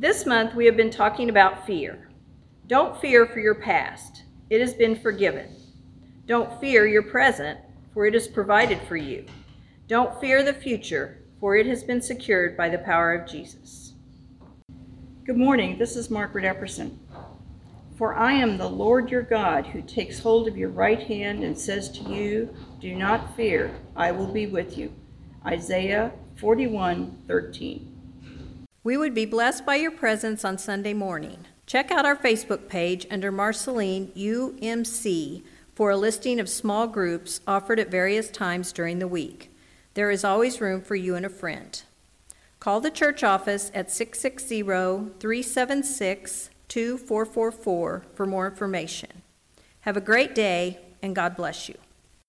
This month we have been talking about fear. Don't fear for your past, it has been forgiven. Don't fear your present, for it is provided for you. Don't fear the future, for it has been secured by the power of Jesus. Good morning, this is Margaret Epperson. For I am the Lord your God who takes hold of your right hand and says to you, Do not fear, I will be with you. Isaiah 41 13. We would be blessed by your presence on Sunday morning. Check out our Facebook page under Marceline UMC for a listing of small groups offered at various times during the week. There is always room for you and a friend. Call the church office at 660 376 2444 for more information. Have a great day, and God bless you.